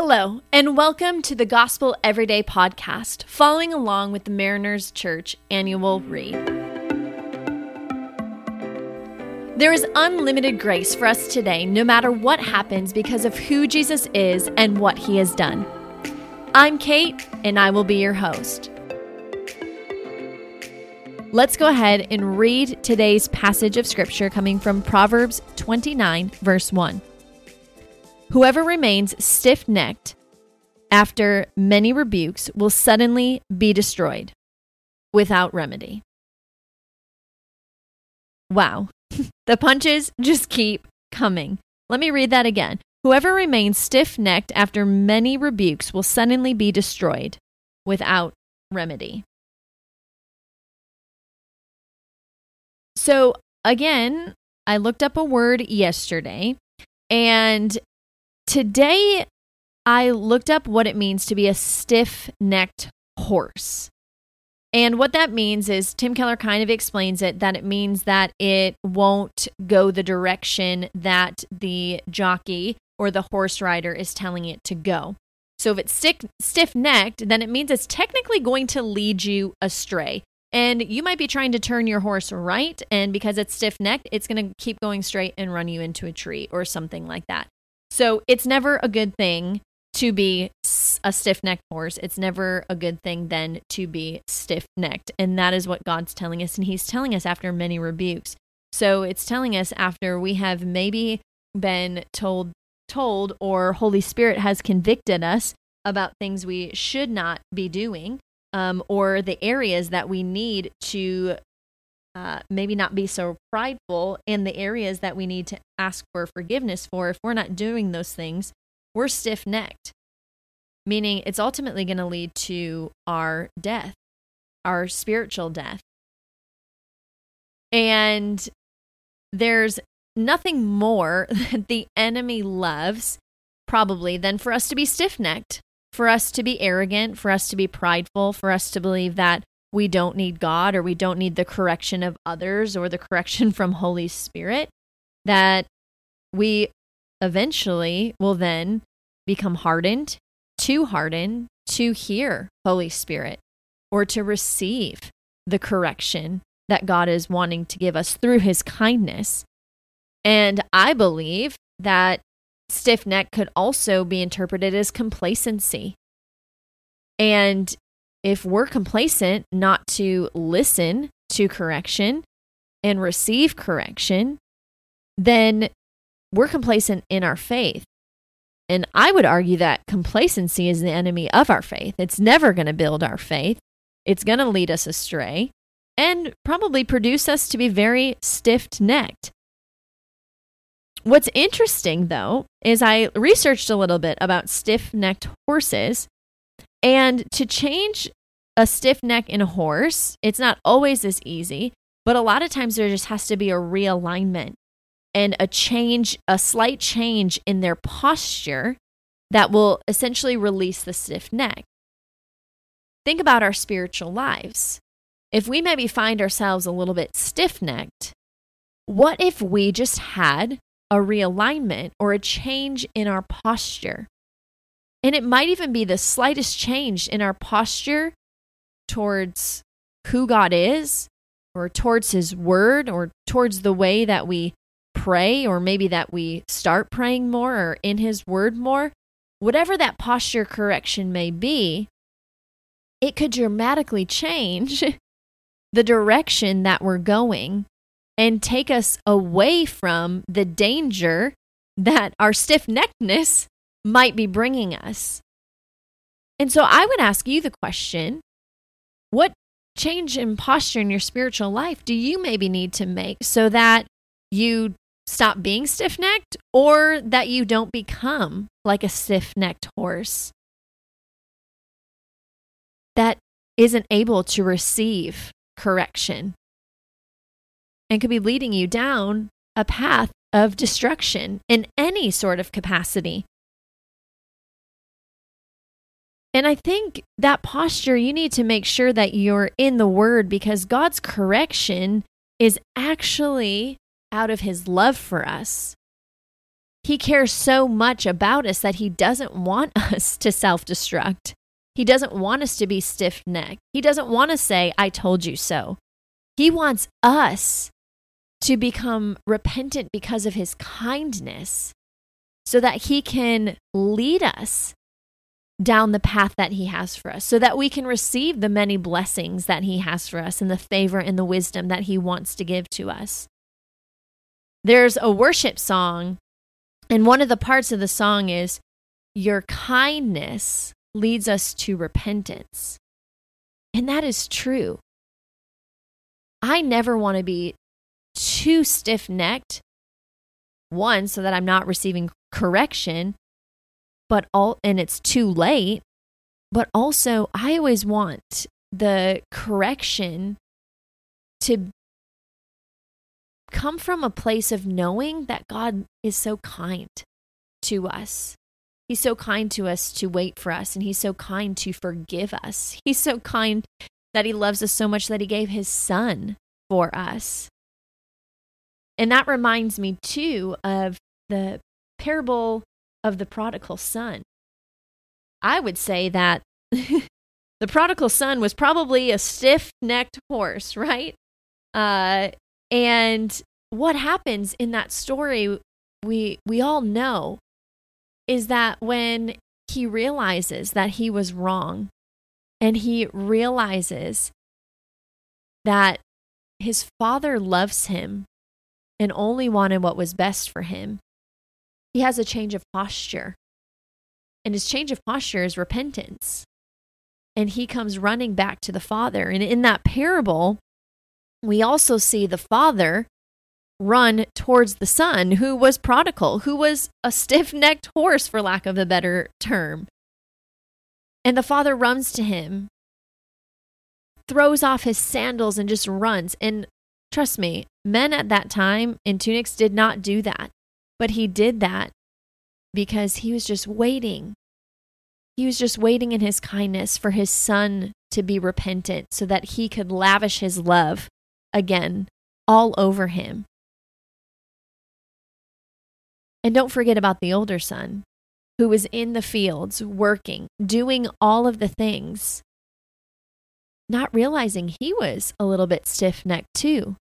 Hello, and welcome to the Gospel Everyday podcast, following along with the Mariners Church annual read. There is unlimited grace for us today, no matter what happens, because of who Jesus is and what he has done. I'm Kate, and I will be your host. Let's go ahead and read today's passage of scripture coming from Proverbs 29, verse 1. Whoever remains stiff necked after many rebukes will suddenly be destroyed without remedy. Wow, the punches just keep coming. Let me read that again. Whoever remains stiff necked after many rebukes will suddenly be destroyed without remedy. So, again, I looked up a word yesterday, and today I looked up what it means to be a stiff necked horse. And what that means is Tim Keller kind of explains it that it means that it won't go the direction that the jockey or the horse rider is telling it to go. So if it's stick, stiff necked, then it means it's technically going to lead you astray. And you might be trying to turn your horse right, and because it's stiff necked, it's going to keep going straight and run you into a tree or something like that. So it's never a good thing to be a stiff necked horse. It's never a good thing then to be stiff necked. And that is what God's telling us. And He's telling us after many rebukes. So it's telling us after we have maybe been told told or Holy Spirit has convicted us about things we should not be doing um, or the areas that we need to uh, maybe not be so prideful in the areas that we need to ask for forgiveness for. If we're not doing those things, we're stiff necked, meaning it's ultimately going to lead to our death, our spiritual death. And there's nothing more that the enemy loves, probably, than for us to be stiff necked for us to be arrogant, for us to be prideful, for us to believe that we don't need God or we don't need the correction of others or the correction from Holy Spirit, that we eventually will then become hardened, too hardened to hear Holy Spirit or to receive the correction that God is wanting to give us through his kindness. And I believe that stiff neck could also be interpreted as complacency. And if we're complacent not to listen to correction and receive correction, then we're complacent in our faith. And I would argue that complacency is the enemy of our faith. It's never going to build our faith, it's going to lead us astray and probably produce us to be very stiff necked. What's interesting, though, is I researched a little bit about stiff necked horses. And to change a stiff neck in a horse, it's not always as easy, but a lot of times there just has to be a realignment and a change, a slight change in their posture that will essentially release the stiff neck. Think about our spiritual lives. If we maybe find ourselves a little bit stiff necked, what if we just had a realignment or a change in our posture. And it might even be the slightest change in our posture towards who God is, or towards His Word, or towards the way that we pray, or maybe that we start praying more or in His Word more. Whatever that posture correction may be, it could dramatically change the direction that we're going and take us away from the danger that our stiff neckedness might be bringing us. And so I would ask you the question what change in posture in your spiritual life do you maybe need to make so that you stop being stiff necked or that you don't become like a stiff necked horse that isn't able to receive correction and could be leading you down a path of destruction in any sort of capacity. And I think that posture, you need to make sure that you're in the word because God's correction is actually out of his love for us. He cares so much about us that he doesn't want us to self destruct. He doesn't want us to be stiff necked. He doesn't want to say, I told you so. He wants us to become repentant because of his kindness so that he can lead us down the path that he has for us, so that we can receive the many blessings that he has for us and the favor and the wisdom that he wants to give to us. There's a worship song, and one of the parts of the song is, Your kindness leads us to repentance. And that is true. I never want to be too stiff necked. One, so that I'm not receiving correction, but all, and it's too late. But also, I always want the correction to come from a place of knowing that God is so kind to us. He's so kind to us to wait for us, and He's so kind to forgive us. He's so kind that He loves us so much that He gave His Son for us. And that reminds me too of the parable of the prodigal son. I would say that the prodigal son was probably a stiff necked horse, right? Uh, and what happens in that story, we, we all know, is that when he realizes that he was wrong and he realizes that his father loves him and only wanted what was best for him, he has a change of posture. And his change of posture is repentance. And he comes running back to the father. And in that parable, we also see the father run towards the son who was prodigal, who was a stiff necked horse, for lack of a better term. And the father runs to him throws off his sandals and just runs. And trust me, men at that time in tunics did not do that. But he did that because he was just waiting. He was just waiting in his kindness for his son to be repentant so that he could lavish his love again all over him. And don't forget about the older son who was in the fields working, doing all of the things not realizing he was a little bit stiff necked too.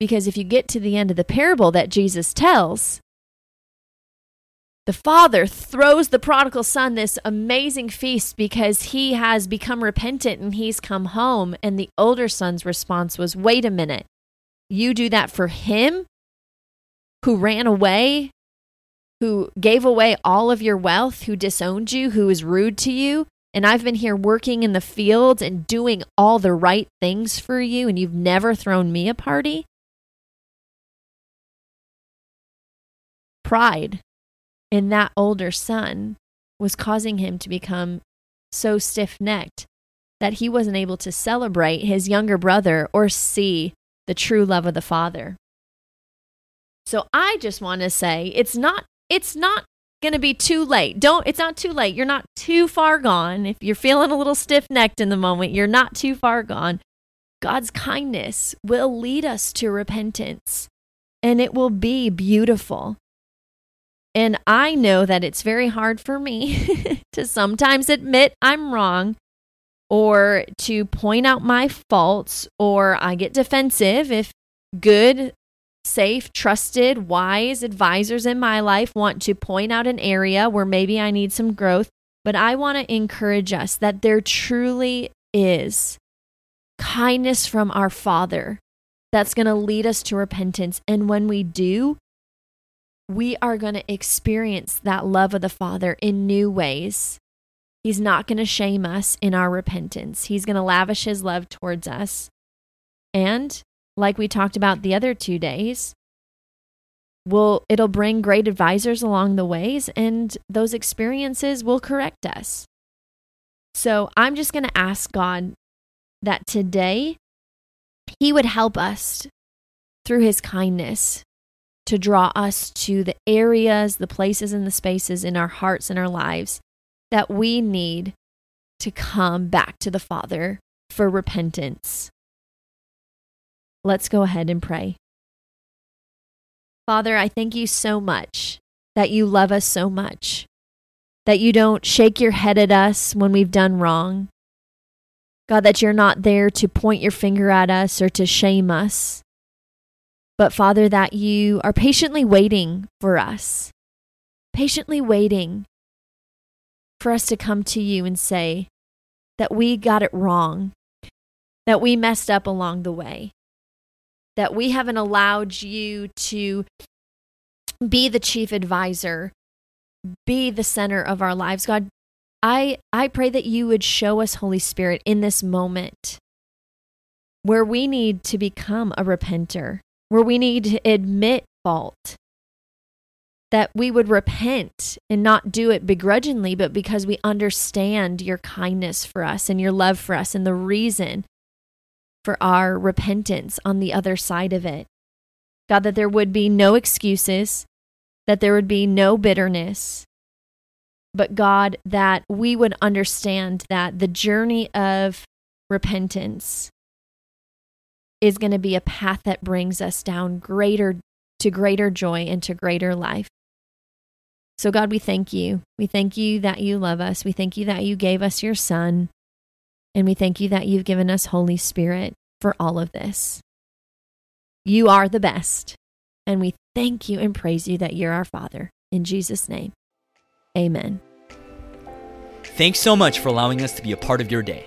Because if you get to the end of the parable that Jesus tells, the father throws the prodigal son this amazing feast because he has become repentant and he's come home. And the older son's response was, Wait a minute, you do that for him who ran away, who gave away all of your wealth, who disowned you, who was rude to you? and I've been here working in the fields and doing all the right things for you, and you've never thrown me a party? Pride in that older son was causing him to become so stiff necked that he wasn't able to celebrate his younger brother or see the true love of the father. So I just want to say it's not it's not going to be too late. Don't, it's not too late. You're not too far gone. If you're feeling a little stiff necked in the moment, you're not too far gone. God's kindness will lead us to repentance and it will be beautiful. And I know that it's very hard for me to sometimes admit I'm wrong or to point out my faults, or I get defensive if good safe, trusted, wise advisors in my life want to point out an area where maybe I need some growth, but I want to encourage us that there truly is kindness from our Father that's going to lead us to repentance. And when we do, we are going to experience that love of the Father in new ways. He's not going to shame us in our repentance. He's going to lavish his love towards us. And like we talked about the other two days, will it'll bring great advisors along the ways and those experiences will correct us. So I'm just going to ask God that today he would help us through his kindness to draw us to the areas, the places, and the spaces in our hearts and our lives that we need to come back to the Father for repentance. Let's go ahead and pray. Father, I thank you so much that you love us so much, that you don't shake your head at us when we've done wrong. God, that you're not there to point your finger at us or to shame us, but Father, that you are patiently waiting for us, patiently waiting for us to come to you and say that we got it wrong, that we messed up along the way, that we haven't allowed you to be the chief advisor, be the center of our lives. God, I, I pray that you would show us, Holy Spirit, in this moment where we need to become a repenter, where we need to admit fault, that we would repent and not do it begrudgingly, but because we understand your kindness for us and your love for us and the reason for our repentance on the other side of it. God, that there would be no excuses, that there would be no bitterness, but God, that we would understand that the journey of repentance is going to be a path that brings us down greater to greater joy and to greater life. So, God, we thank you. We thank you that you love us. We thank you that you gave us your Son. And we thank you that you've given us Holy Spirit for all of this. You are the best. And we thank you and praise you that you're our Father. In Jesus' name, amen. Thanks so much for allowing us to be a part of your day.